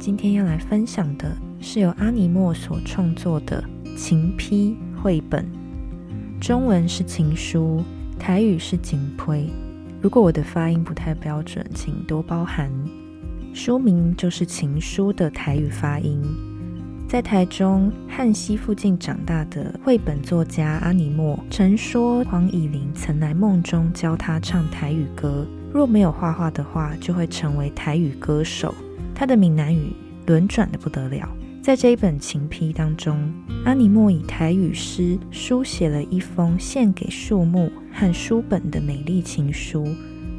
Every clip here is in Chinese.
今天要来分享的是由阿尼莫所创作的《情批》绘本，中文是情书，台语是景推。如果我的发音不太标准，请多包涵。书名就是情书的台语发音。在台中汉溪附近长大的绘本作家阿尼莫，曾说黄以玲曾来梦中教他唱台语歌，若没有画画的话，就会成为台语歌手。他的闽南语轮转的不得了。在这一本情批当中，阿尼莫以台语诗书写了一封献给树木和书本的美丽情书，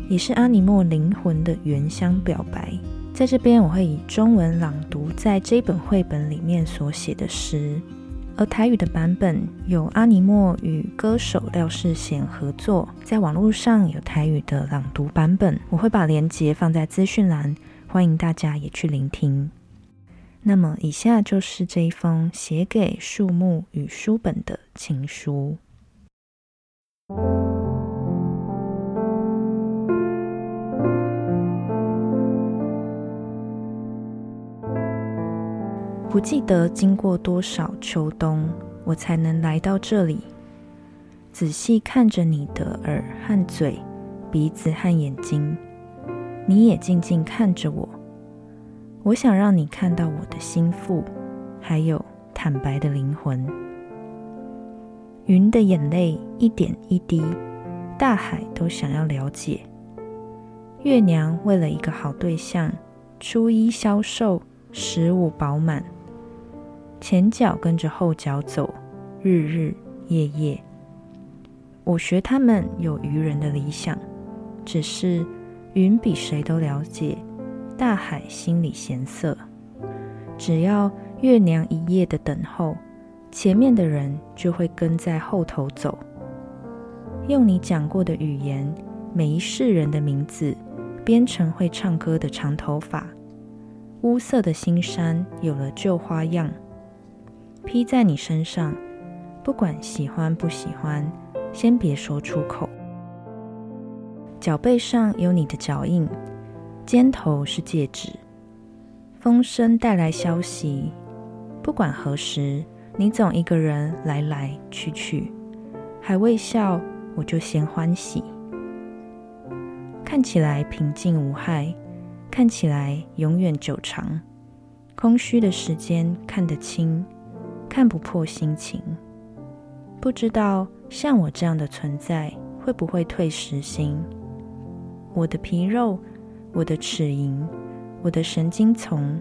也是阿尼莫灵魂的原乡表白。在这边，我会以中文朗读在这本绘本里面所写的诗，而台语的版本有阿尼莫与歌手廖世贤合作，在网络上有台语的朗读版本，我会把链接放在资讯栏，欢迎大家也去聆听。那么，以下就是这一封写给树木与书本的情书。不记得经过多少秋冬，我才能来到这里，仔细看着你的耳和嘴、鼻子和眼睛。你也静静看着我。我想让你看到我的心腹，还有坦白的灵魂。云的眼泪一点一滴，大海都想要了解。月娘为了一个好对象，初一消瘦，十五饱满。前脚跟着后脚走，日日夜夜。我学他们有愚人的理想，只是云比谁都了解大海心里闲色。只要月娘一夜的等候，前面的人就会跟在后头走。用你讲过的语言，每一世人的名字编成会唱歌的长头发。乌色的新山有了旧花样。披在你身上，不管喜欢不喜欢，先别说出口。脚背上有你的脚印，肩头是戒指。风声带来消息，不管何时，你总一个人来来去去，还未笑，我就先欢喜。看起来平静无害，看起来永远久长。空虚的时间看得清。看不破心情，不知道像我这样的存在会不会退时心？我的皮肉，我的齿龈，我的神经丛，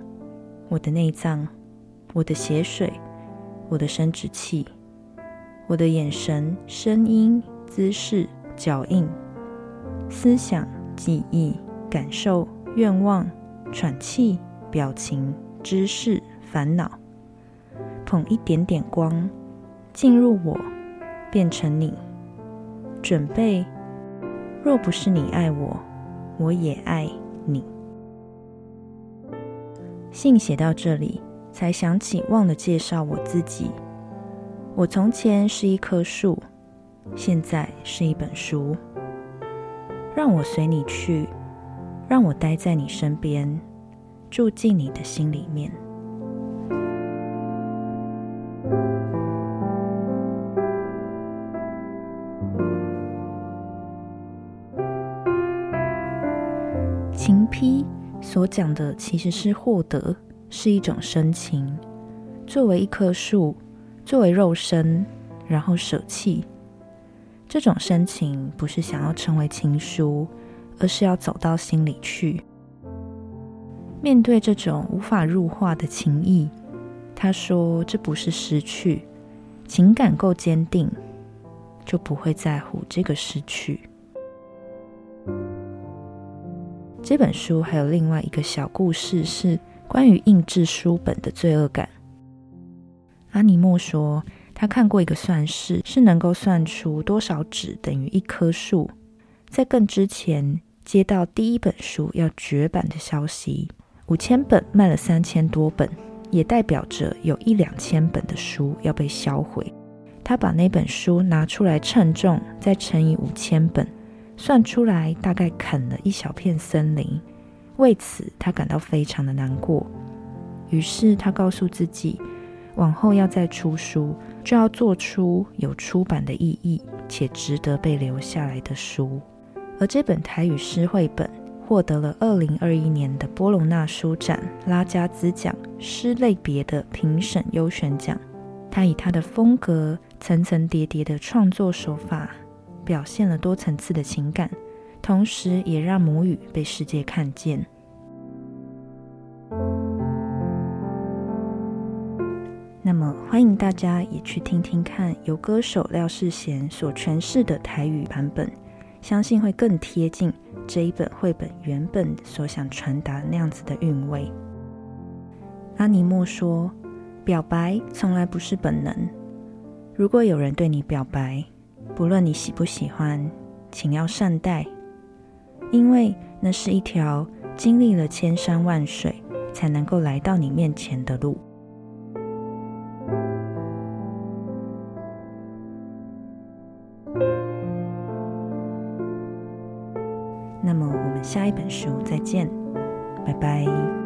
我的内脏，我的血水，我的生殖器，我的眼神、声音、姿势、脚印、思想、记忆、感受、愿望、喘气、表情、知识、烦恼。捧一点点光进入我，变成你。准备，若不是你爱我，我也爱你。信写到这里，才想起忘了介绍我自己。我从前是一棵树，现在是一本书。让我随你去，让我待在你身边，住进你的心里面。情批所讲的其实是获得，是一种深情。作为一棵树，作为肉身，然后舍弃这种深情，不是想要成为情书，而是要走到心里去。面对这种无法入画的情谊，他说：“这不是失去，情感够坚定，就不会在乎这个失去。”这本书还有另外一个小故事，是关于印制书本的罪恶感。阿尼莫说，他看过一个算式，是能够算出多少纸等于一棵树。在更之前，接到第一本书要绝版的消息，五千本卖了三千多本，也代表着有一两千本的书要被销毁。他把那本书拿出来称重，再乘以五千本。算出来大概啃了一小片森林，为此他感到非常的难过。于是他告诉自己，往后要再出书，就要做出有出版的意义且值得被留下来的书。而这本台语诗绘本获得了二零二一年的波隆纳书展拉加兹奖诗类别的评审优选奖。他以他的风格层层叠叠的创作手法，表现了多层次的情感，同时也让母语被世界看见。那么，欢迎大家也去听听看由歌手廖世贤所诠释的台语版本，相信会更贴近这一本绘本原本所想传达那样子的韵味。阿尼莫说：“表白从来不是本能。如果有人对你表白，不论你喜不喜欢，请要善待，因为那是一条经历了千山万水才能够来到你面前的路。”那么，我们下一本书再见，拜拜。